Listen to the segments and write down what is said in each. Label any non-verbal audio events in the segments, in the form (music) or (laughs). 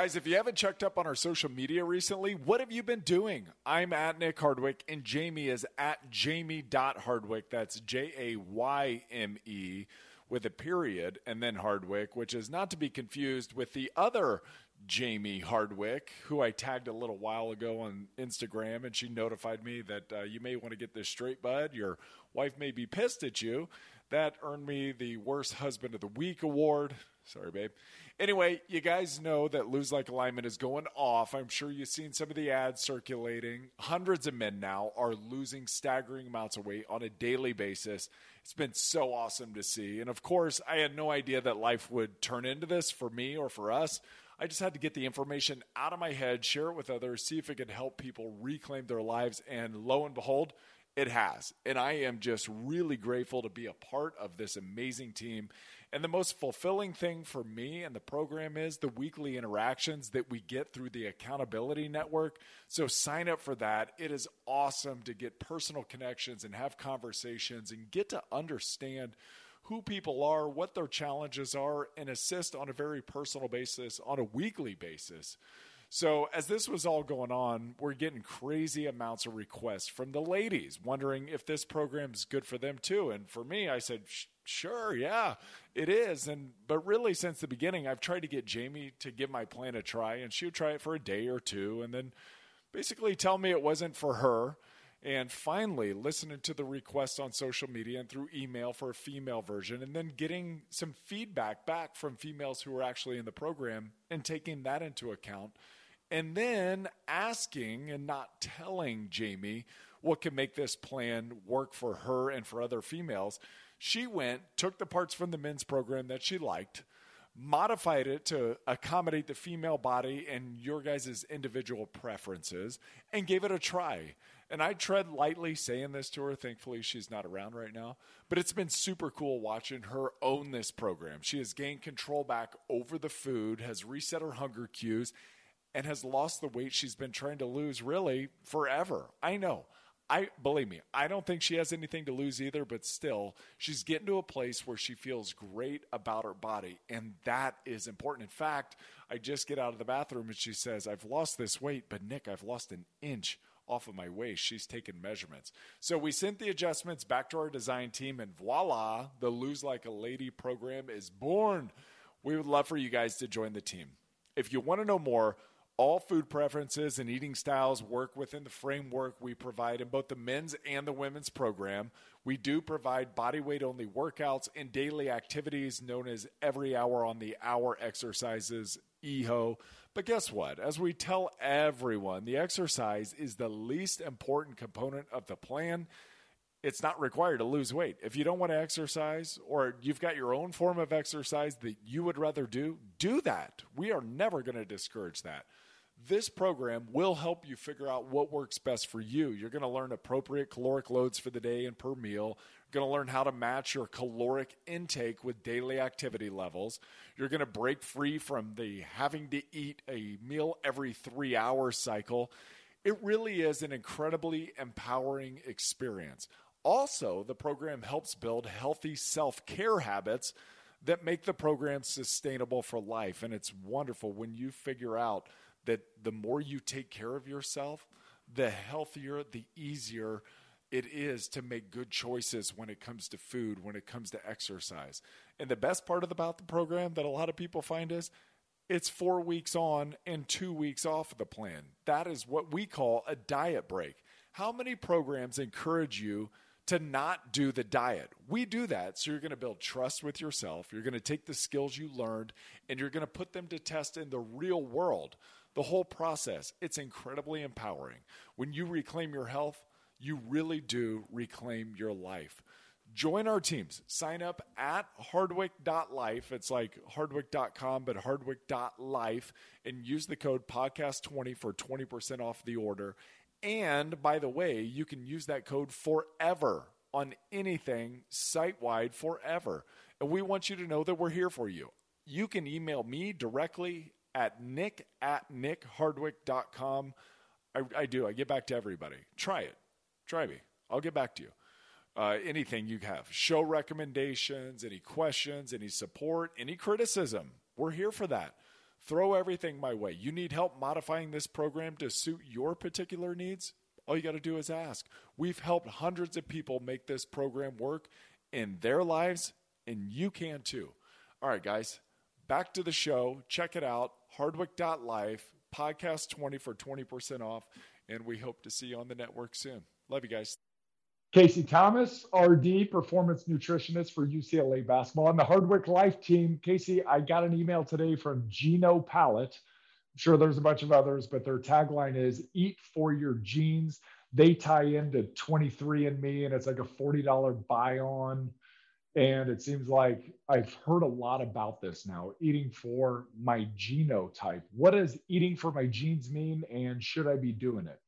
Guys, if you haven't checked up on our social media recently, what have you been doing? I'm at Nick Hardwick, and Jayme is at jayme.hardwick. That's J A Y M E with a period and then Hardwick, which is not to be confused with the other Jamie Hardwick, who I tagged a little while ago on Instagram, and she notified me that uh, you may want to get this straight, bud. Your wife may be pissed at you. That earned me the Worst Husband of the Week award. Sorry, babe. Anyway, you guys know that Lose Like Alignment is going off. I'm sure you've seen some of the ads circulating. Hundreds of men now are losing staggering amounts of weight on a daily basis. It's been so awesome to see. And of course, I had no idea that life would turn into this for me or for us. I just had to get the information out of my head, share it with others, see if it could help people reclaim their lives. And lo and behold, it has. And I am just really grateful to be a part of this amazing team. And the most fulfilling thing for me and the program is the weekly interactions that we get through the Accountability Network. So sign up for that. It is awesome to get personal connections and have conversations and get to understand who people are, what their challenges are, and assist on a very personal basis on a weekly basis. So, as this was all going on, we're getting crazy amounts of requests from the ladies wondering if this program is good for them too. And for me, I said, sure, yeah, it is. And but really, since the beginning, I've tried to get Jayme to give my plan a try, and she would try it for a day or two, and then basically tell me it wasn't for her. And finally, listening to the requests on social media and through email for a female version, and then getting some feedback back from females who were actually in the program and taking that into account and then asking and not telling Jayme what can make this plan work for her and for other females. She went, took the parts from the men's program that she liked, modified it to accommodate the female body and your guys' individual preferences, and gave it a try. And I tread lightly saying this to her. Thankfully, she's not around right now. But it's been super cool watching her own this program. She has gained control back over the food, has reset her hunger cues, and has lost the weight she's been trying to lose really forever. I know. I believe me, I don't think she has anything to lose either, but still, she's getting to a place where she feels great about her body, and that is important. In fact, I just get out of the bathroom and she says, I've lost this weight, but Nick, I've lost an inch off of my waist. She's taken measurements. So we sent the adjustments back to our design team, and voila, the Lose Like a Lady program is born. We would love for you guys to join the team. If you want to know more, all food preferences and eating styles work within the framework we provide in both the men's and the women's program. We do provide body weight only workouts and daily activities known as every hour on the hour exercises, EHO. But guess what? As we tell everyone, the exercise is the least important component of the plan. It's not required to lose weight. If you don't want to exercise or you've got your own form of exercise that you would rather do, do that. We are never going to discourage that. This program will help you figure out what works best for you. You're going to learn appropriate caloric loads for the day and per meal. You're going to learn how to match your caloric intake with daily activity levels. You're going to break free from the having to eat a meal every three hour cycle. It really is an incredibly empowering experience. Also, the program helps build healthy self care habits that make the program sustainable for life. And it's wonderful when you figure out that the more you take care of yourself, the healthier, the easier it is to make good choices when it comes to food, when it comes to exercise. And the best part about the program that a lot of people find is it's four weeks on and two weeks off of the plan. That is what we call a diet break. How many programs encourage you to not do the diet? We do that. So you're going to build trust with yourself. You're going to take the skills you learned and you're going to put them to test in the real world the whole process, it's incredibly empowering. When you reclaim your health, you really do reclaim your life. Join our teams. Sign up at hardwick.life. It's like hardwick.com, but hardwick.life, and use the code podcast20 for 20% off the order. And by the way, you can use that code forever on anything site wide forever. And we want you to know that we're here for you. You can email me directly at nick at nickhardwick.com. I, I do. I get back to everybody. Try it. Try me. I'll get back to you. Uh, anything you have, show recommendations, any questions, any support, any criticism. We're here for that. Throw everything my way. You need help modifying this program to suit your particular needs? All you got to do is ask. We've helped hundreds of people make this program work in their lives, and you can too. All right, guys, back to the show. Check it out hardwick.life, podcast 20 for 20% off, and we hope to see you on the network soon. Love you guys. Casey Thomas, RD, performance nutritionist for UCLA basketball. On the Hardwick Life team, Casey, I got an email today from GenoPalate. I'm sure there's a bunch of others, but their tagline is Eat for Your Genes. They tie into 23andMe, and it's like a $40 buy on. And it seems like I've heard a lot about this now eating for my genotype. What does eating for my genes mean, and should I be doing it?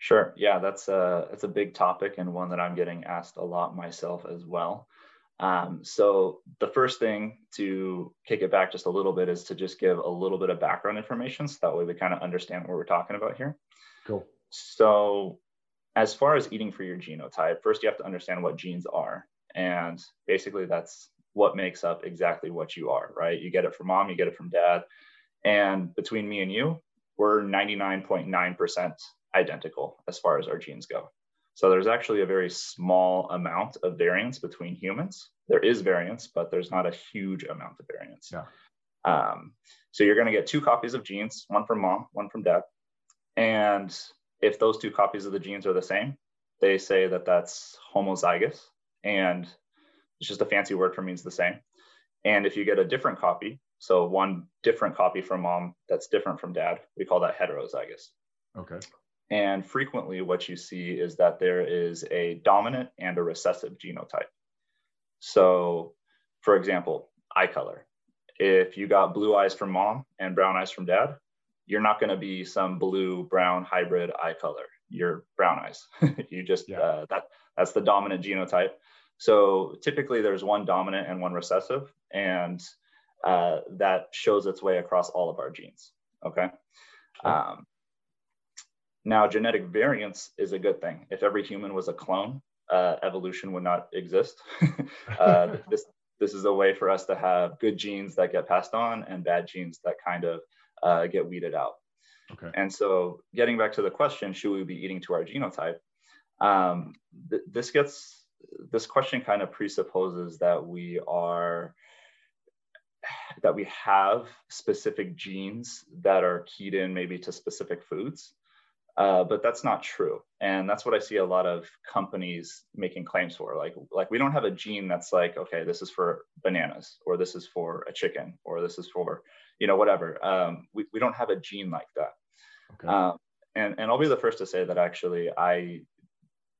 Sure. Yeah, that's a that's a big topic and one that I'm getting asked a lot myself as well. Um, so the first thing to kick it back just a little bit is to just give a little bit of background information, so that way we kind of understand what we're talking about here. Cool. So, as far as eating for your genotype, first you have to understand what genes are, and basically that's what makes up exactly what you are. Right? You get it from mom, you get it from dad, and between me and you, we're 99.9 percent identical as far as our genes go. So there's actually a very small amount of variance between humans. There is variance, but there's not a huge amount of variance. Yeah. Um, so you're going to get two copies of genes, one from mom, one from dad. And if those two copies of the genes are the same, they say that that's homozygous. And it's just a fancy word for means the same. And if you get a different copy, so one different copy from mom that's different from dad, we call that heterozygous. Okay. And frequently, what you see is that there is a dominant and a recessive genotype. So, for example, eye color. If you got blue eyes from mom and brown eyes from dad, you're not going to be some blue brown hybrid eye color. You're brown eyes. (laughs) you just yeah. uh, that that's the dominant genotype. So typically, there's one dominant and one recessive, and uh, that shows its way across all of our genes. Okay. Um, now, genetic variance is a good thing. If every human was a clone, uh, evolution would not exist. (laughs) uh, (laughs) this this is a way for us to have good genes that get passed on and bad genes that kind of uh, get weeded out. Okay. And so, getting back to the question, should we be eating to our genotype? Um, th- this gets this question kind of presupposes that we are that we have specific genes that are keyed in maybe to specific foods uh, but that's not true, and that's what I see a lot of companies making claims for. Like, like we don't have a gene that's like, okay, this is for bananas, or this is for a chicken, or this is for, you know, whatever. Um, we we don't have a gene like that. Okay. Um, and and I'll be the first to say that actually I,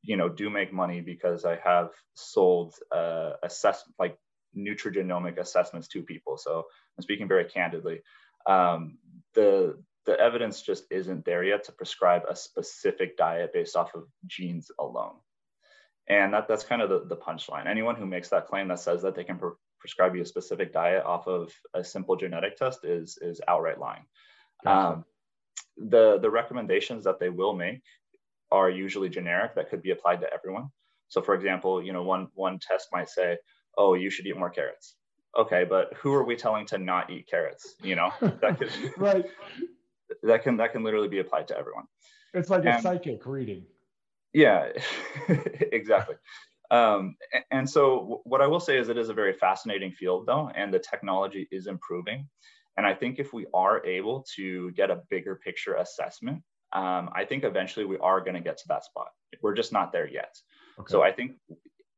you know, do make money because I have sold uh, assess like nutrigenomic assessments to people. So I'm speaking very candidly. Um, the the evidence just isn't there yet to prescribe a specific diet based off of genes alone. And that, that's kind of the, the punchline. Anyone who makes that claim that says that they can pre- prescribe you a specific diet off of a simple genetic test is, is outright lying. Gotcha. Um, the, the recommendations that they will make are usually generic that could be applied to everyone. So for example, you know, one, one test might say, oh, you should eat more carrots. Okay, but who are we telling to not eat carrots? You know, (laughs) that could, right that can that can literally be applied to everyone. It's like and, a psychic reading. Yeah, (laughs) exactly. Um, and, so what I will say is it is a very fascinating field though, and the technology is improving. And I think if we are able to get a bigger picture assessment, um, I think eventually we are going to get to that spot. We're just not there yet. Okay. So I think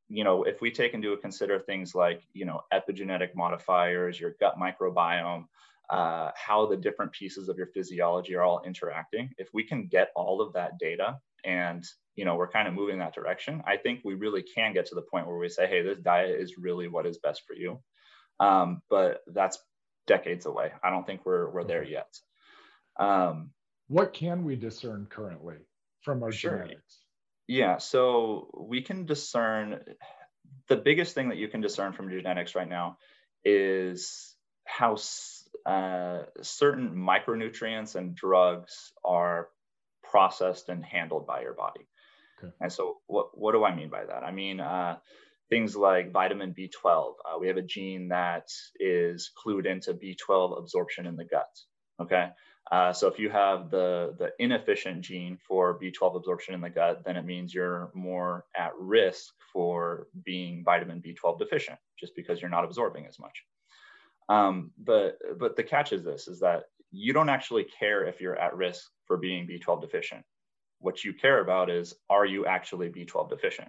you know if we take into consider things like you know epigenetic modifiers, your gut microbiome, uh, how the different pieces of your physiology are all interacting. If we can get all of that data and you know we're kind of moving that direction, I think we really can get to the point where we say, hey, this diet is really what is best for you. Um, but that's decades away. I don't think we're we're there yet. Um, what can we discern currently from our sure. genetics? Yeah, so we can discern the biggest thing that you can discern from genetics right now is how uh, certain micronutrients and drugs are processed and handled by your body. Okay. And so, what, what do I mean by that? I mean, uh, things like vitamin B12. Uh, we have a gene that is clued into B12 absorption in the gut. Okay. Uh, so if you have the, the inefficient gene for B12 absorption in the gut, then it means you're more at risk for being vitamin B12 deficient, just because you're not absorbing as much. Um, but but the catch is this: is that you don't actually care if you're at risk for being B12 deficient. What you care about is are you actually B12 deficient?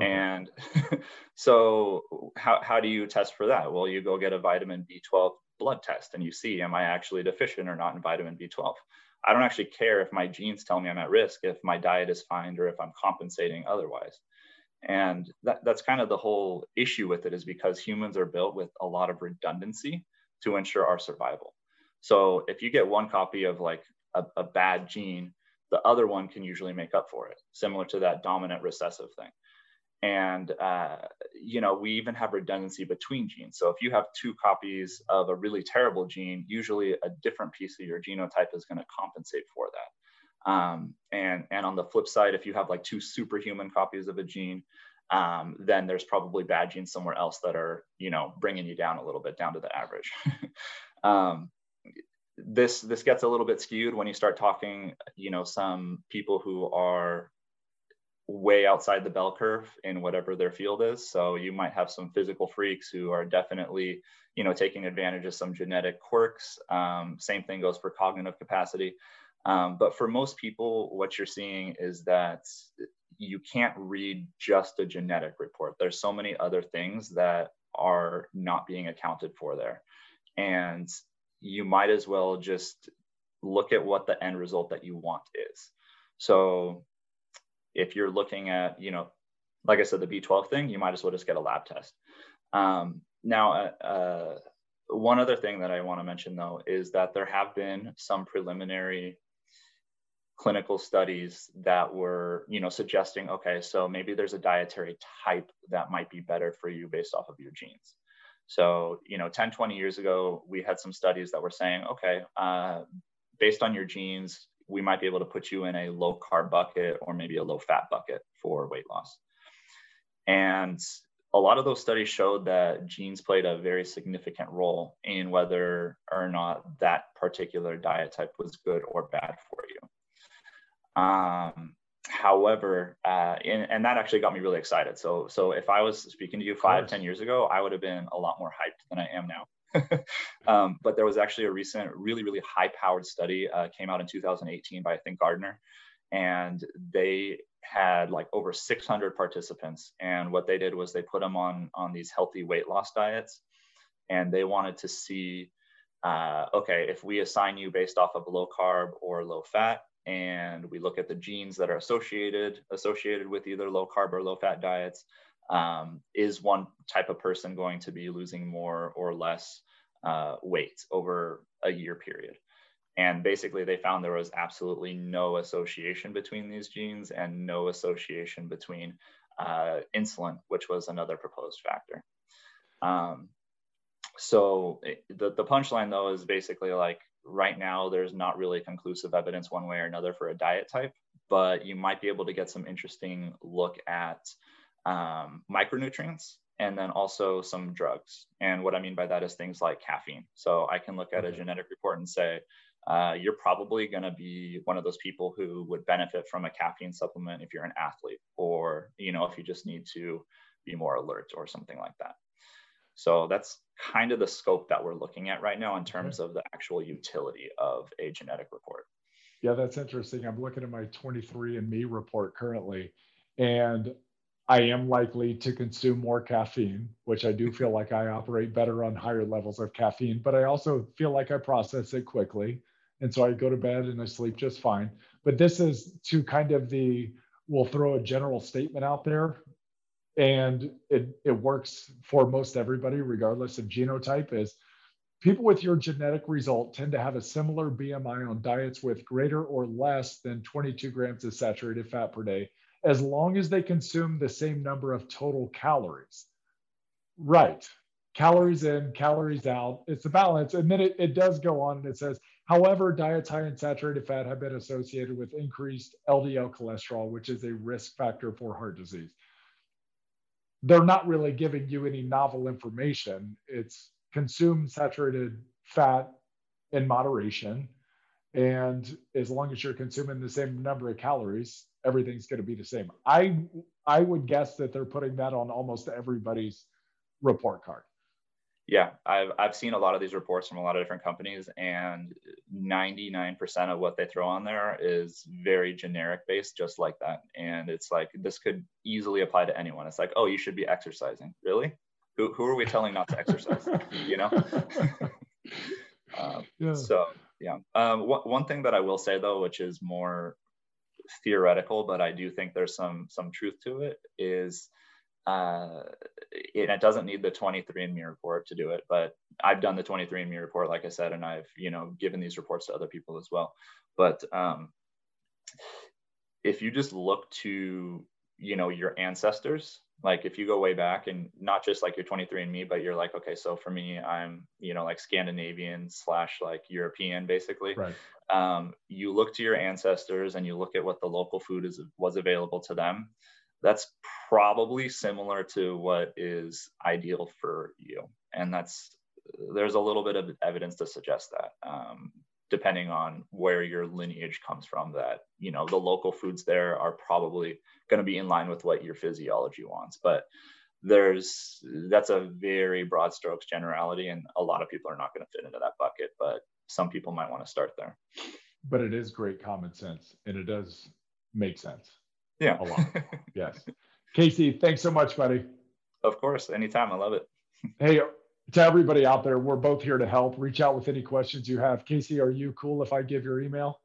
Okay. And (laughs) so, how, how do you test for that? Well, you go get a vitamin B12 blood test and you see, am I actually deficient or not in vitamin B12? I don't actually care if my genes tell me I'm at risk, if my diet is fine, or if I'm compensating otherwise. And that, that's kind of the whole issue with it is because humans are built with a lot of redundancy to ensure our survival. So if you get one copy of like a, a bad gene, the other one can usually make up for it, similar to that dominant recessive thing. And uh, you know we even have redundancy between genes. So if you have two copies of a really terrible gene usually a different piece of your genotype is going to compensate for that um, and and on the flip side if you have like two superhuman copies of a gene um, then there's probably bad genes somewhere else that are you know bringing you down a little bit down to the average (laughs) um, this this gets a little bit skewed when you start talking you know some people who are way outside the bell curve in whatever their field is. So you might have some physical freaks who are definitely, you know, taking advantage of some genetic quirks. Um, same thing goes for cognitive capacity. Um, but for most people, what you're seeing is that you can't read just a genetic report. There's so many other things that are not being accounted for there. And you might as well just look at what the end result that you want is. So if you're looking at, you know, like I said, the B12 thing, you might as well just get a lab test. Um, now, uh, uh, one other thing that I want to mention though is that there have been some preliminary clinical studies that were, you know, suggesting, okay, so maybe there's a dietary type that might be better for you based off of your genes. So, you know, 10, 20 years ago, we had some studies that were saying, okay, uh, based on your genes, we might be able to put you in a low carb bucket or maybe a low fat bucket for weight loss. And a lot of those studies showed that genes played a very significant role in whether or not that particular diet type was good or bad for you. Um, however, uh, and, and, that actually got me really excited. So, so if I was speaking to you five, ten years ago, I would have been a lot more hyped than I am now. (laughs) um, but there was actually a recent, really, really high powered study uh, came out in 2018 by I think Gardner, and they had like over 600 participants. And what they did was they put them on on these healthy weight loss diets, and they wanted to see, uh, okay, if we assign you based off of low carb or low fat, and we look at the genes that are associated associated with either low carb or low fat diets um, is one type of person going to be losing more or less uh, weight over a year period. And basically, they found there was absolutely no association between these genes and no association between uh, insulin, which was another proposed factor. Um, so it, the, the punchline, though, is basically like right now, there's not really conclusive evidence one way or another for a diet type, but you might be able to get some interesting look at um, micronutrients and then also some drugs. And what I mean by that is things like caffeine. So I can look at a genetic report and say, uh, you're probably going to be one of those people who would benefit from a caffeine supplement if you're an athlete, or you know, if you just need to be more alert or something like that. So that's kind of the scope that we're looking at right now in terms of the actual utility of a genetic report. Yeah, that's interesting. I'm looking at my 23andMe report currently, and I am likely to consume more caffeine, which I do (laughs) feel like I operate better on higher levels of caffeine, but I also feel like I process it quickly. And so I go to bed and I sleep just fine. But this is to kind of the, we'll throw a general statement out there and it, it works for most everybody, regardless of genotype, is people with your genetic result tend to have a similar BMI on diets with greater or less than 22 grams of saturated fat per day as long as they consume the same number of total calories. Right. Calories in, calories out. It's a balance. And then it, it does go on and it says, however, diets high in saturated fat have been associated with increased LDL cholesterol, which is a risk factor for heart disease. They're not really giving you any novel information. It's consume saturated fat in moderation. And as long as you're consuming the same number of calories, everything's going to be the same. I I would guess that they're putting that on almost everybody's report card. Yeah, I've I've seen a lot of these reports from a lot of different companies, and 99% of what they throw on there is very generic based, just like that. And it's like this could easily apply to anyone. It's like, oh, you should be exercising. Really? Who who are we telling not to exercise? you know. (laughs) um, yeah. So yeah, um, one one thing that I will say though, which is more theoretical, but I do think there's some some truth to it, is uh, it, doesn't need the 23andMe report to do it, but I've done the 23andMe report, like I said, and I've you know given these reports to other people as well. But um, if you just look to you know your ancestors, like if you go way back and not just like your 23andMe, but you're like, okay, so for me, I'm you know like Scandinavian slash like European, basically. Right. Um, you look to your ancestors and you look at what the local food is was available to them that's probably similar to what is ideal for you. And that's there's a little bit of evidence to suggest that, um, depending on where your lineage comes from, that you know the local foods there are probably going to be in line with what your physiology wants. But there's that's a very broad strokes generality, and a lot of people are not going to fit into that bucket. But some people might want to start there. But it is great common sense, and it does make sense. Yeah. A lot. (laughs) yes. Casey, thanks so much, buddy. Of course. Anytime. I love it. (laughs) hey, to everybody out there, we're both here to help. Reach out with any questions you have. Casey, are you cool if I give your email?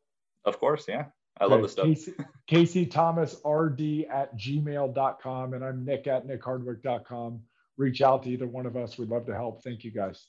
Of course. Yeah. I love this stuff. Casey, Casey Thomas RD at gmail.com. And I'm Nick at nickhardwick.com. Reach out to either one of us. We'd love to help. Thank you guys.